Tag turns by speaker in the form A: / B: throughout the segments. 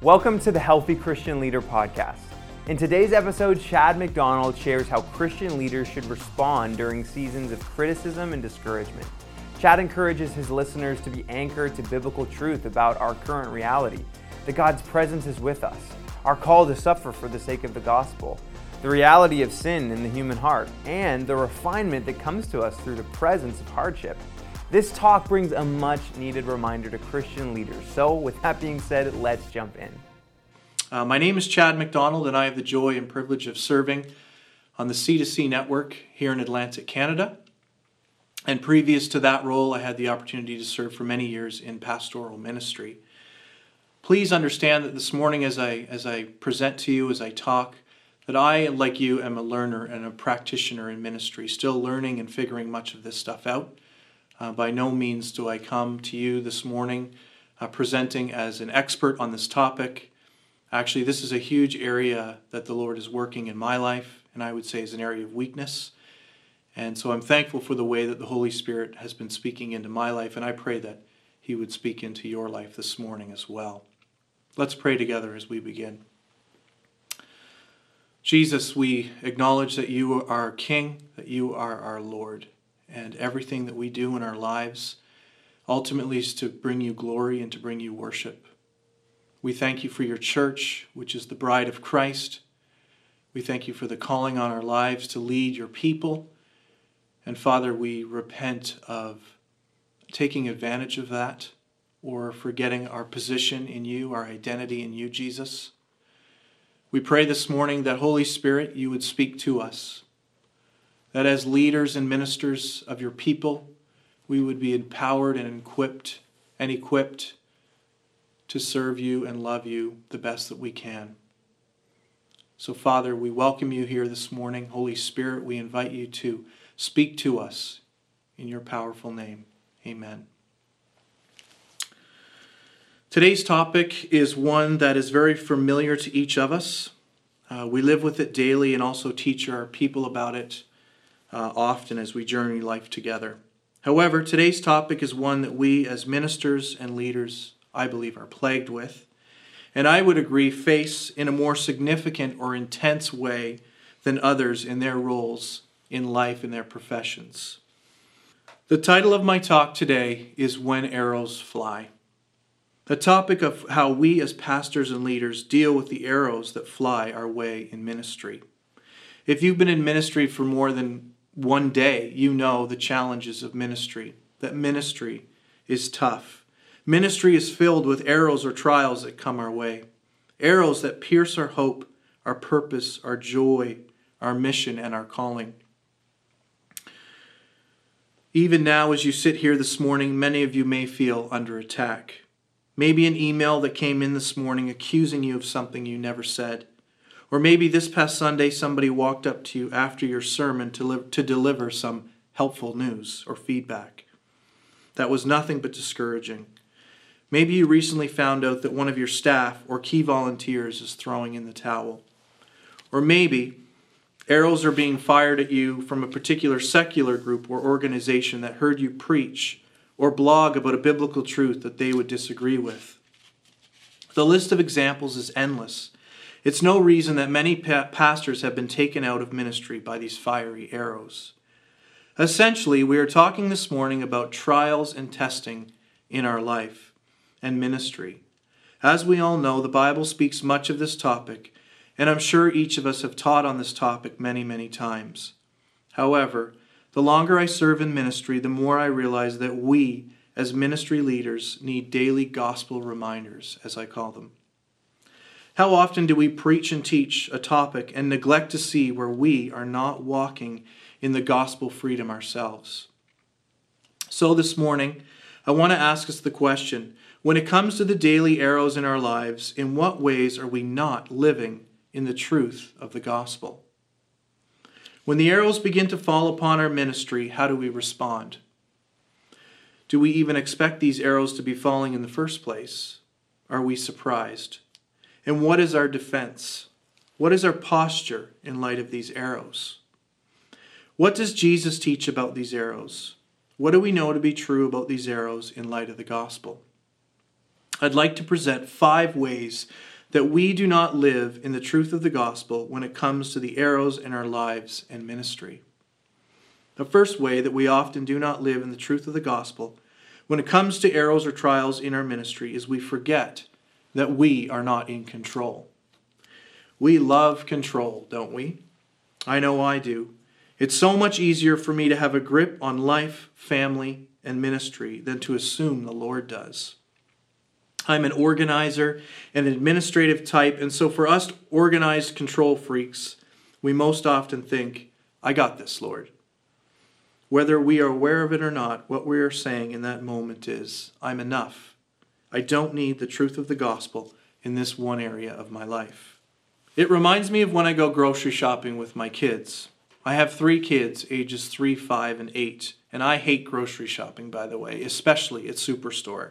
A: Welcome to the Healthy Christian Leader Podcast. In today's episode, Chad MacDonald shares how Christian leaders should respond during seasons of criticism and discouragement. Chad encourages his listeners to be anchored to biblical truth about our current reality, that God's presence is with us, our call to suffer for the sake of the gospel, the reality of sin in the human heart, and the refinement that comes to us through the presence of hardship. This talk brings a much needed reminder to Christian leaders. So, with that being said, let's jump in.
B: Uh, my name is Chad MacDonald, and I have the joy and privilege of serving on the C2C network here in Atlantic, Canada. And previous to that role, I had the opportunity to serve for many years in pastoral ministry. Please understand that this morning, as I, as I present to you, as I talk, that I, like you, am a learner and a practitioner in ministry, still learning and figuring much of this stuff out. Uh, by no means do I come to you this morning uh, presenting as an expert on this topic. Actually, this is a huge area that the Lord is working in my life, and I would say is an area of weakness. And so I'm thankful for the way that the Holy Spirit has been speaking into my life, and I pray that He would speak into your life this morning as well. Let's pray together as we begin. Jesus, we acknowledge that you are our King, that you are our Lord and everything that we do in our lives ultimately is to bring you glory and to bring you worship. We thank you for your church, which is the bride of Christ. We thank you for the calling on our lives to lead your people. And Father, we repent of taking advantage of that or forgetting our position in you, our identity in you, Jesus. We pray this morning that Holy Spirit, you would speak to us that as leaders and ministers of your people, we would be empowered and equipped and equipped to serve you and love you the best that we can. So, Father, we welcome you here this morning. Holy Spirit, we invite you to speak to us in your powerful name. Amen. Today's topic is one that is very familiar to each of us. Uh, we live with it daily and also teach our people about it uh, often as we journey life together. However, today's topic is one that we as ministers and leaders, I believe, are plagued with, and I would agree face in a more significant or intense way than others in their roles in life and their professions. The title of my talk today is When Arrows Fly. The topic of how we as pastors and leaders deal with the arrows that fly our way in ministry. If you've been in ministry for more than one day you know the challenges of ministry, that ministry is tough. Ministry is filled with arrows or trials that come our way, arrows that pierce our hope, our purpose, our joy, our mission, and our calling. Even now, as you sit here this morning, many of you may feel under attack. Maybe an email that came in this morning accusing you of something you never said or maybe this past Sunday, somebody walked up to you after your sermon to, to deliver some helpful news or feedback. That was nothing but discouraging. Maybe you recently found out that one of your staff or key volunteers is throwing in the towel. Or maybe arrows are being fired at you from a particular secular group or organization that heard you preach or blog about a biblical truth that they would disagree with. The list of examples is endless it's no reason that many pa- pastors have been taken out of ministry by these fiery arrows. Essentially, we are talking this morning about trials and testing in our life and ministry. As we all know, the Bible speaks much of this topic, and I'm sure each of us have taught on this topic many, many times. However, the longer I serve in ministry, the more I realize that we, as ministry leaders, need daily gospel reminders, as I call them. How often do we preach and teach a topic and neglect to see where we are not walking in the gospel freedom ourselves? So, this morning, I want to ask us the question when it comes to the daily arrows in our lives, in what ways are we not living in the truth of the gospel? When the arrows begin to fall upon our ministry, how do we respond? Do we even expect these arrows to be falling in the first place? Are we surprised? And what is our defense? What is our posture in light of these arrows? What does Jesus teach about these arrows? What do we know to be true about these arrows in light of the gospel? I'd like to present five ways that we do not live in the truth of the gospel when it comes to the arrows in our lives and ministry. The first way that we often do not live in the truth of the gospel when it comes to arrows or trials in our ministry is we forget that we are not in control. We love control, don't we? I know I do. It's so much easier for me to have a grip on life, family, and ministry than to assume the Lord does. I'm an organizer, an administrative type, and so for us organized control freaks, we most often think, I got this, Lord. Whether we are aware of it or not, what we are saying in that moment is, I'm enough. I don't need the truth of the gospel in this one area of my life. It reminds me of when I go grocery shopping with my kids. I have three kids, ages three, five, and eight, and I hate grocery shopping, by the way, especially at Superstore.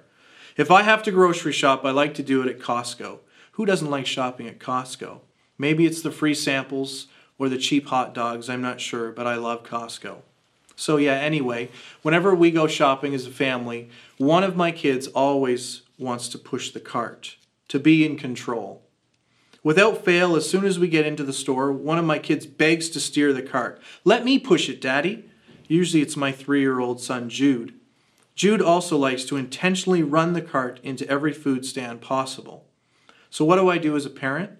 B: If I have to grocery shop, I like to do it at Costco. Who doesn't like shopping at Costco? Maybe it's the free samples or the cheap hot dogs, I'm not sure, but I love Costco. So, yeah, anyway, whenever we go shopping as a family, one of my kids always wants to push the cart, to be in control. Without fail, as soon as we get into the store, one of my kids begs to steer the cart. Let me push it, Daddy. Usually it's my three year old son, Jude. Jude also likes to intentionally run the cart into every food stand possible. So, what do I do as a parent?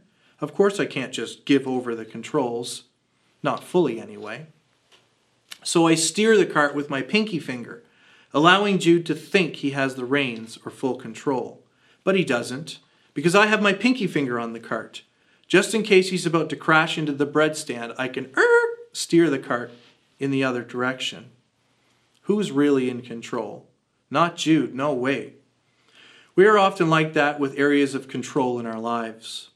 B: Of course, I can't just give over the controls, not fully anyway. So, I steer the cart with my pinky finger, allowing Jude to think he has the reins or full control. But he doesn't, because I have my pinky finger on the cart. Just in case he's about to crash into the bread stand, I can er, steer the cart in the other direction. Who's really in control? Not Jude, no way. We are often like that with areas of control in our lives.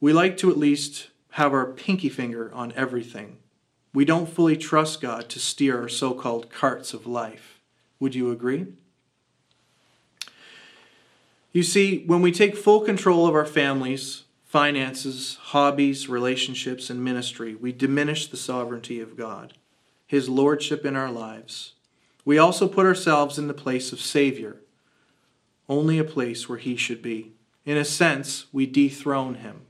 B: We like to at least have our pinky finger on everything. We don't fully trust God to steer our so called carts of life. Would you agree? You see, when we take full control of our families, finances, hobbies, relationships, and ministry, we diminish the sovereignty of God. His lordship in our lives. We also put ourselves in the place of Savior, only a place where He should be. In a sense, we dethrone Him.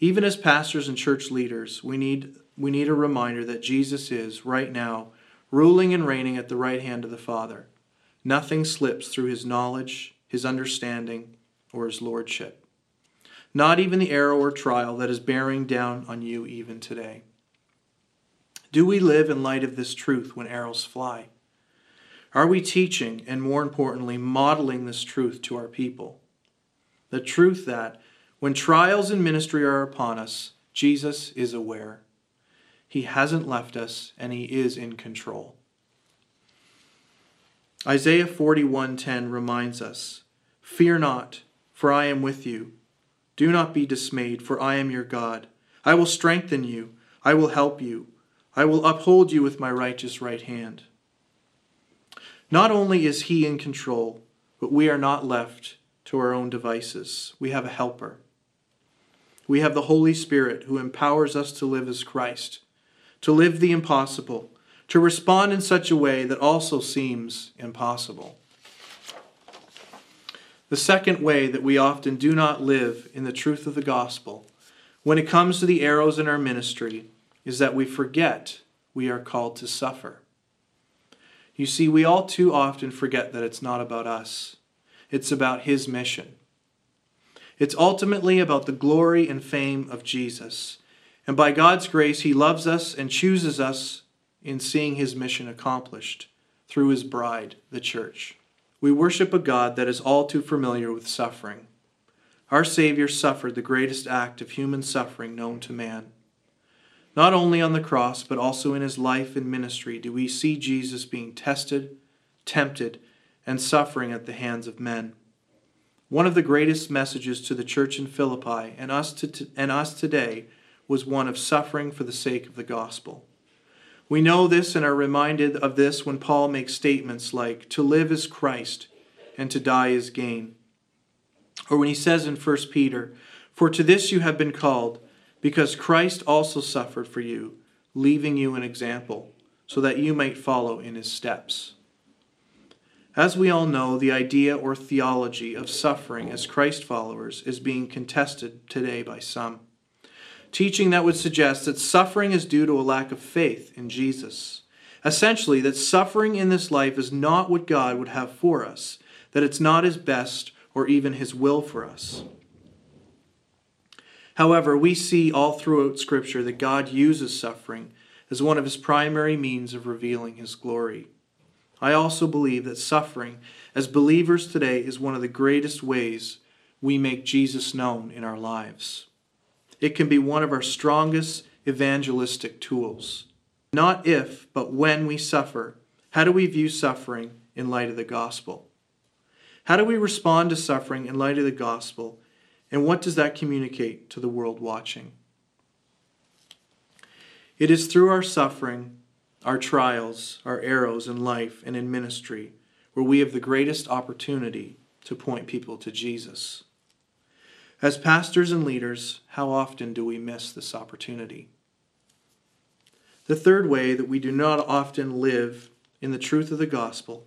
B: Even as pastors and church leaders, we need, we need a reminder that Jesus is, right now, ruling and reigning at the right hand of the Father. Nothing slips through His knowledge, His understanding, or His lordship. Not even the arrow or trial that is bearing down on you even today. Do we live in light of this truth when arrows fly? Are we teaching and, more importantly, modeling this truth to our people? The truth that when trials in ministry are upon us, Jesus is aware. He hasn't left us and he is in control. Isaiah 41:10 reminds us, "Fear not, for I am with you. Do not be dismayed, for I am your God. I will strengthen you. I will help you. I will uphold you with my righteous right hand. Not only is He in control, but we are not left to our own devices. We have a helper. We have the Holy Spirit who empowers us to live as Christ, to live the impossible, to respond in such a way that also seems impossible. The second way that we often do not live in the truth of the gospel when it comes to the arrows in our ministry is that we forget we are called to suffer. You see, we all too often forget that it's not about us, it's about His mission. It's ultimately about the glory and fame of Jesus. And by God's grace, He loves us and chooses us in seeing His mission accomplished through His bride, the church. We worship a God that is all too familiar with suffering. Our Savior suffered the greatest act of human suffering known to man. Not only on the cross, but also in his life and ministry, do we see Jesus being tested, tempted, and suffering at the hands of men. One of the greatest messages to the church in Philippi and us, to, and us today was one of suffering for the sake of the gospel. We know this and are reminded of this when Paul makes statements like, To live is Christ, and to die is gain. Or when he says in 1 Peter, For to this you have been called because Christ also suffered for you, leaving you an example, so that you might follow in his steps. As we all know, the idea or theology of suffering as Christ followers is being contested today by some. Teaching that would suggest that suffering is due to a lack of faith in Jesus. Essentially, that suffering in this life is not what God would have for us, that it's not His best or even His will for us. However, we see all throughout Scripture that God uses suffering as one of His primary means of revealing His glory. I also believe that suffering as believers today is one of the greatest ways we make Jesus known in our lives. It can be one of our strongest evangelistic tools. Not if, but when we suffer, how do we view suffering in light of the gospel? How do we respond to suffering in light of the gospel, and what does that communicate to the world watching? It is through our suffering our trials, our arrows in life and in ministry, where we have the greatest opportunity to point people to Jesus. As pastors and leaders, how often do we miss this opportunity? The third way that we do not often live in the truth of the gospel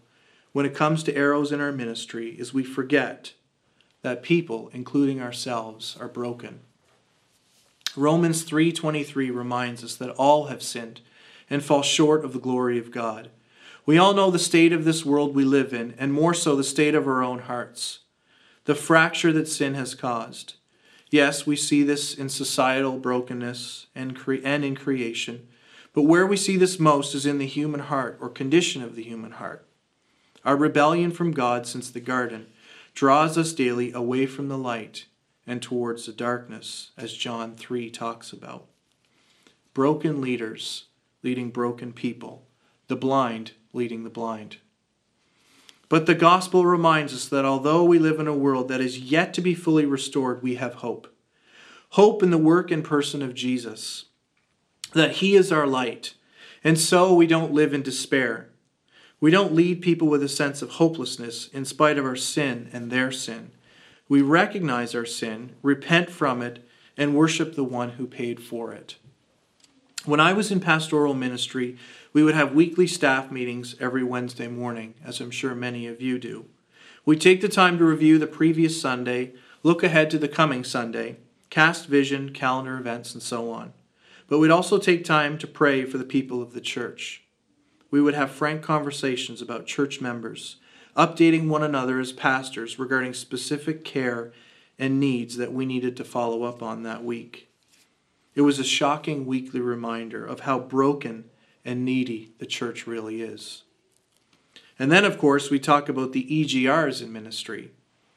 B: when it comes to arrows in our ministry is we forget that people, including ourselves, are broken. Romans 3:23 reminds us that all have sinned and fall short of the glory of God. We all know the state of this world we live in, and more so the state of our own hearts, the fracture that sin has caused. Yes, we see this in societal brokenness and, cre- and in creation, but where we see this most is in the human heart or condition of the human heart. Our rebellion from God since the garden draws us daily away from the light and towards the darkness, as John 3 talks about. Broken leaders leading broken people, the blind leading the blind. But the gospel reminds us that although we live in a world that is yet to be fully restored, we have hope. Hope in the work and person of Jesus, that He is our light. And so we don't live in despair. We don't lead people with a sense of hopelessness in spite of our sin and their sin. We recognize our sin, repent from it, and worship the one who paid for it. When I was in pastoral ministry, we would have weekly staff meetings every Wednesday morning, as I'm sure many of you do. We take the time to review the previous Sunday, look ahead to the coming Sunday, cast vision, calendar events, and so on. But we'd also take time to pray for the people of the church. We would have frank conversations about church members, updating one another as pastors regarding specific care and needs that we needed to follow up on that week. It was a shocking weekly reminder of how broken and needy the church really is. And then, of course, we talk about the EGRs in ministry.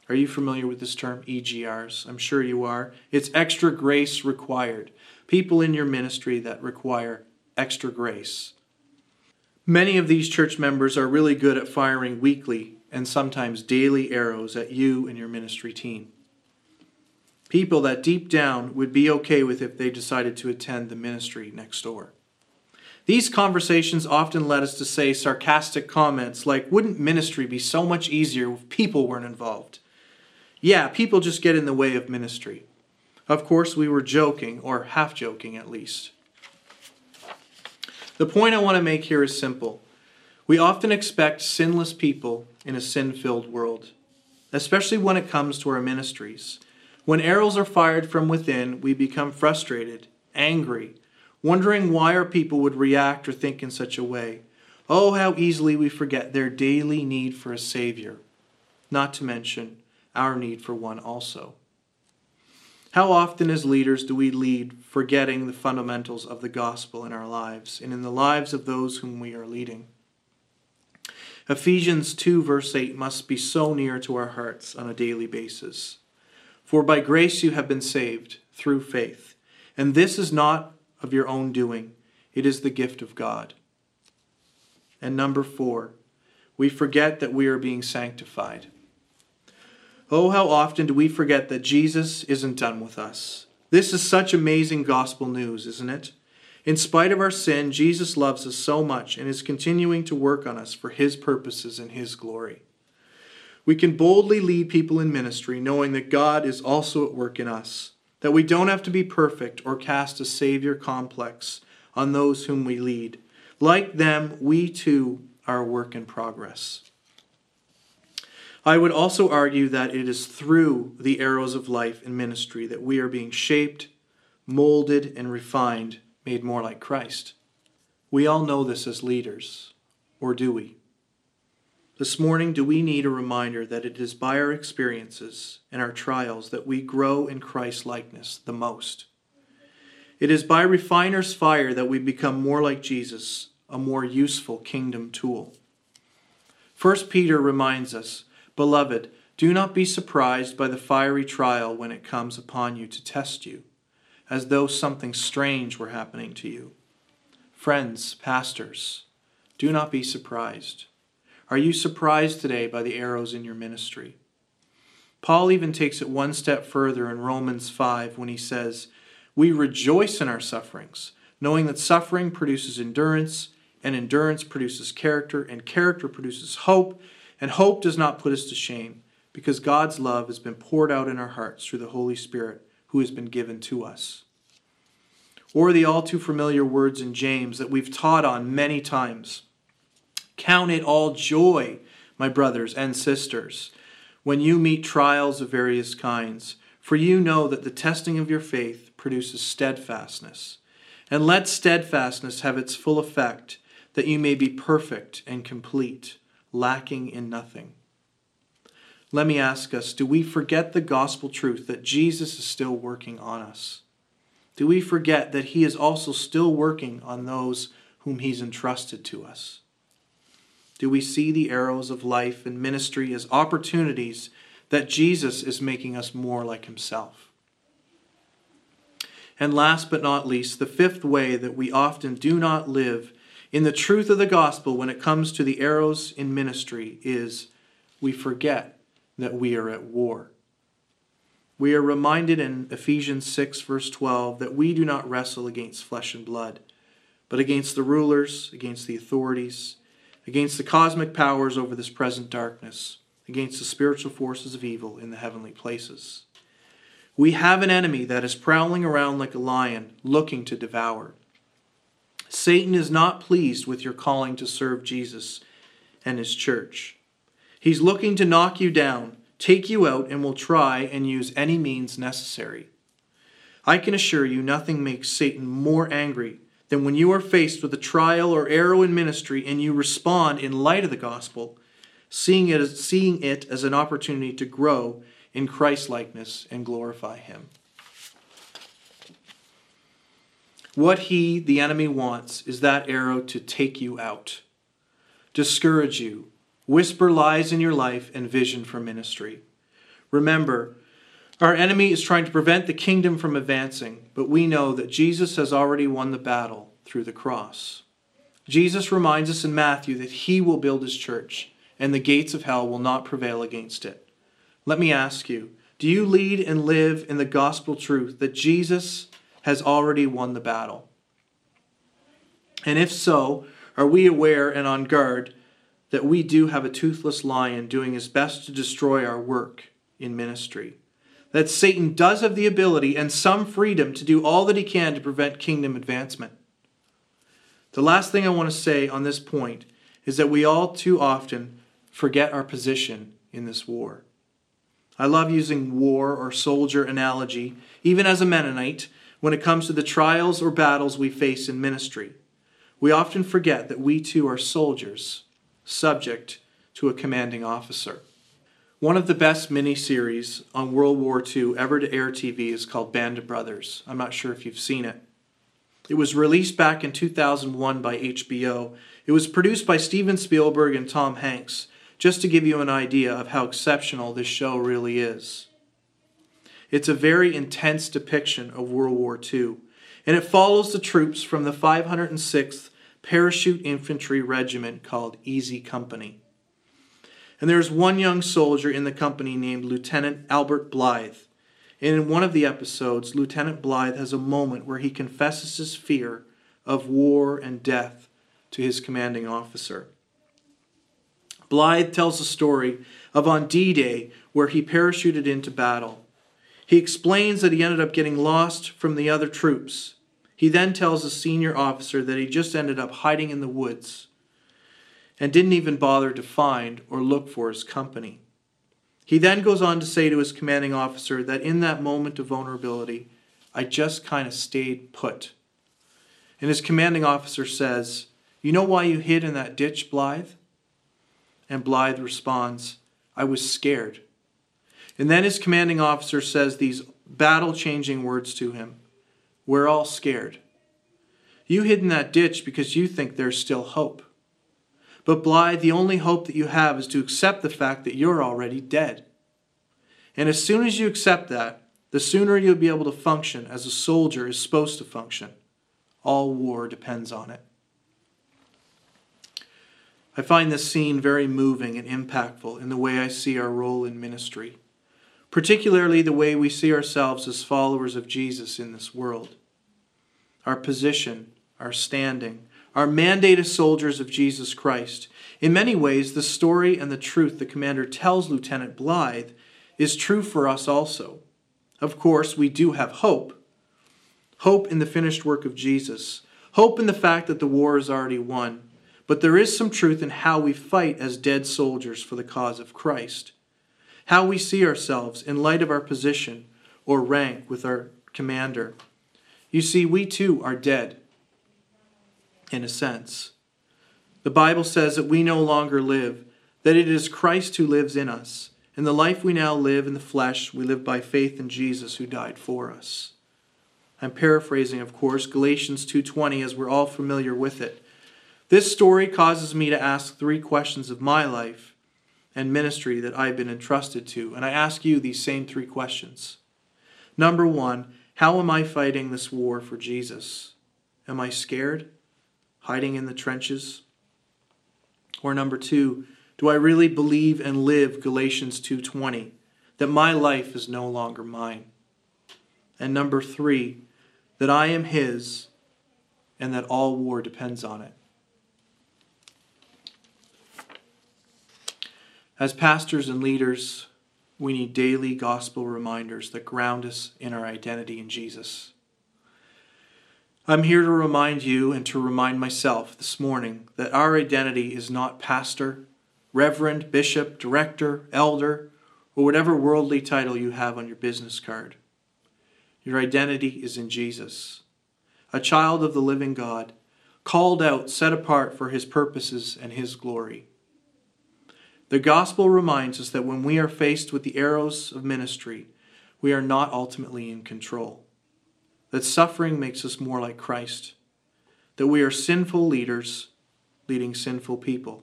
B: Are you familiar with this term, EGRs? I'm sure you are. It's extra grace required. People in your ministry that require extra grace. Many of these church members are really good at firing weekly and sometimes daily arrows at you and your ministry team people that deep down would be okay with if they decided to attend the ministry next door. These conversations often led us to say sarcastic comments like, Wouldn't ministry be so much easier if people weren't involved? Yeah, people just get in the way of ministry. Of course, we were joking, or half joking at least. The point I want to make here is simple. We often expect sinless people in a sin filled world, especially when it comes to our ministries. When arrows are fired from within, we become frustrated, angry, wondering why our people would react or think in such a way. Oh, how easily we forget their daily need for a Savior, not to mention our need for one also. How often, as leaders, do we lead forgetting the fundamentals of the gospel in our lives and in the lives of those whom we are leading? Ephesians 2, verse 8, must be so near to our hearts on a daily basis. For by grace you have been saved through faith. And this is not of your own doing, it is the gift of God. And number four, we forget that we are being sanctified. Oh, how often do we forget that Jesus isn't done with us? This is such amazing gospel news, isn't it? In spite of our sin, Jesus loves us so much and is continuing to work on us for his purposes and his glory. We can boldly lead people in ministry knowing that God is also at work in us, that we don't have to be perfect or cast a Savior complex on those whom we lead. Like them, we too are a work in progress. I would also argue that it is through the arrows of life and ministry that we are being shaped, molded, and refined, made more like Christ. We all know this as leaders, or do we? This morning, do we need a reminder that it is by our experiences and our trials that we grow in Christ likeness the most? It is by refiner's fire that we become more like Jesus, a more useful kingdom tool. First Peter reminds us Beloved, do not be surprised by the fiery trial when it comes upon you to test you, as though something strange were happening to you. Friends, pastors, do not be surprised. Are you surprised today by the arrows in your ministry? Paul even takes it one step further in Romans 5 when he says, We rejoice in our sufferings, knowing that suffering produces endurance, and endurance produces character, and character produces hope and hope does not put us to shame, because God's love has been poured out in our hearts through the Holy Spirit who has been given to us. Or the all too familiar words in James that we've taught on many times Count it all joy, my brothers and sisters, when you meet trials of various kinds, for you know that the testing of your faith produces steadfastness. And let steadfastness have its full effect, that you may be perfect and complete lacking in nothing. Let me ask us do we forget the gospel truth that Jesus is still working on us? Do we forget that he is also still working on those whom he's entrusted to us? Do we see the arrows of life and ministry as opportunities that Jesus is making us more like himself? And last but not least, the fifth way that we often do not live in the truth of the gospel when it comes to the arrows in ministry is we forget that we are at war. We are reminded in Ephesians 6, verse 12, that we do not wrestle against flesh and blood, but against the rulers, against the authorities, against the cosmic powers over this present darkness, against the spiritual forces of evil in the heavenly places. We have an enemy that is prowling around like a lion, looking to devour. Satan is not pleased with your calling to serve Jesus and his church. He's looking to knock you down, take you out, and will try and use any means necessary. I can assure you nothing makes Satan more angry than when you are faced with a trial or arrow in ministry and you respond in light of the gospel, seeing it as, seeing it as an opportunity to grow in Christlikeness and glorify him. What he, the enemy, wants is that arrow to take you out, discourage you, whisper lies in your life and vision for ministry. Remember, our enemy is trying to prevent the kingdom from advancing, but we know that Jesus has already won the battle through the cross. Jesus reminds us in Matthew that he will build his church, and the gates of hell will not prevail against it. Let me ask you do you lead and live in the gospel truth that Jesus has already won the battle? And if so, are we aware and on guard that we do have a toothless lion doing his best to destroy our work in ministry? That Satan does have the ability and some freedom to do all that he can to prevent kingdom advancement? The last thing I want to say on this point is that we all too often forget our position in this war. I love using war or soldier analogy, even as a Mennonite, when it comes to the trials or battles we face in ministry. We often forget that we too are soldiers, subject to a commanding officer. One of the best miniseries on World War II ever to air TV is called Band of Brothers. I'm not sure if you've seen it. It was released back in 2001 by HBO. It was produced by Steven Spielberg and Tom Hanks, just to give you an idea of how exceptional this show really is. It's a very intense depiction of World War II, and it follows the troops from the 506th Parachute Infantry Regiment called Easy Company. And there's one young soldier in the company named Lieutenant Albert Blythe. And in one of the episodes, Lieutenant Blythe has a moment where he confesses his fear of war and death to his commanding officer. Blythe tells a story of on D Day where he parachuted into battle he explains that he ended up getting lost from the other troops. He then tells a senior officer that he just ended up hiding in the woods and didn't even bother to find or look for his company. He then goes on to say to his commanding officer that in that moment of vulnerability, I just kind of stayed put. And his commanding officer says, You know why you hid in that ditch, Blythe? And Blythe responds, I was scared. And then his commanding officer says these battle changing words to him We're all scared. You hid in that ditch because you think there's still hope. But Blythe, the only hope that you have is to accept the fact that you're already dead. And as soon as you accept that, the sooner you'll be able to function as a soldier is supposed to function. All war depends on it. I find this scene very moving and impactful in the way I see our role in ministry, particularly the way we see ourselves as followers of Jesus in this world. Our position, our standing, our mandate as soldiers of Jesus Christ. In many ways, the story and the truth the commander tells Lieutenant Blythe is true for us also. Of course, we do have hope hope in the finished work of Jesus, hope in the fact that the war is already won. But there is some truth in how we fight as dead soldiers for the cause of Christ, how we see ourselves in light of our position or rank with our commander. You see, we too are dead in a sense. The Bible says that we no longer live, that it is Christ who lives in us. In the life we now live in the flesh, we live by faith in Jesus who died for us. I'm paraphrasing, of course, Galatians 2:20 as we're all familiar with it. This story causes me to ask three questions of my life and ministry that I've been entrusted to, and I ask you these same three questions. Number 1, how am I fighting this war for Jesus? Am I scared? Hiding in the trenches? Or number 2, do I really believe and live Galatians 2:20 that my life is no longer mine? And number 3, that I am his and that all war depends on it. As pastors and leaders, we need daily gospel reminders that ground us in our identity in Jesus. I'm here to remind you and to remind myself this morning that our identity is not pastor, reverend, bishop, director, elder, or whatever worldly title you have on your business card. Your identity is in Jesus, a child of the living God, called out, set apart for his purposes and his glory. The gospel reminds us that when we are faced with the arrows of ministry, we are not ultimately in control that suffering makes us more like Christ, that we are sinful leaders leading sinful people,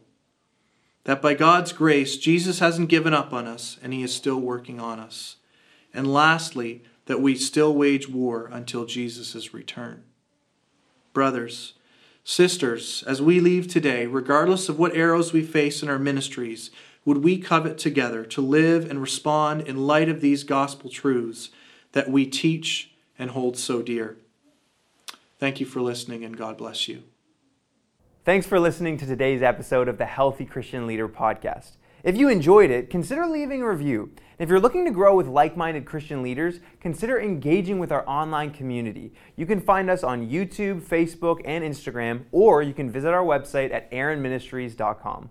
B: that by God's grace, Jesus hasn't given up on us and he is still working on us, and lastly, that we still wage war until Jesus' return. Brothers, sisters, as we leave today, regardless of what arrows we face in our ministries, would we covet together to live and respond in light of these gospel truths that we teach and hold so dear. Thank you for listening, and God bless you.
A: Thanks for listening to today's episode of the Healthy Christian Leader podcast. If you enjoyed it, consider leaving a review. If you're looking to grow with like minded Christian leaders, consider engaging with our online community. You can find us on YouTube, Facebook, and Instagram, or you can visit our website at aaronministries.com.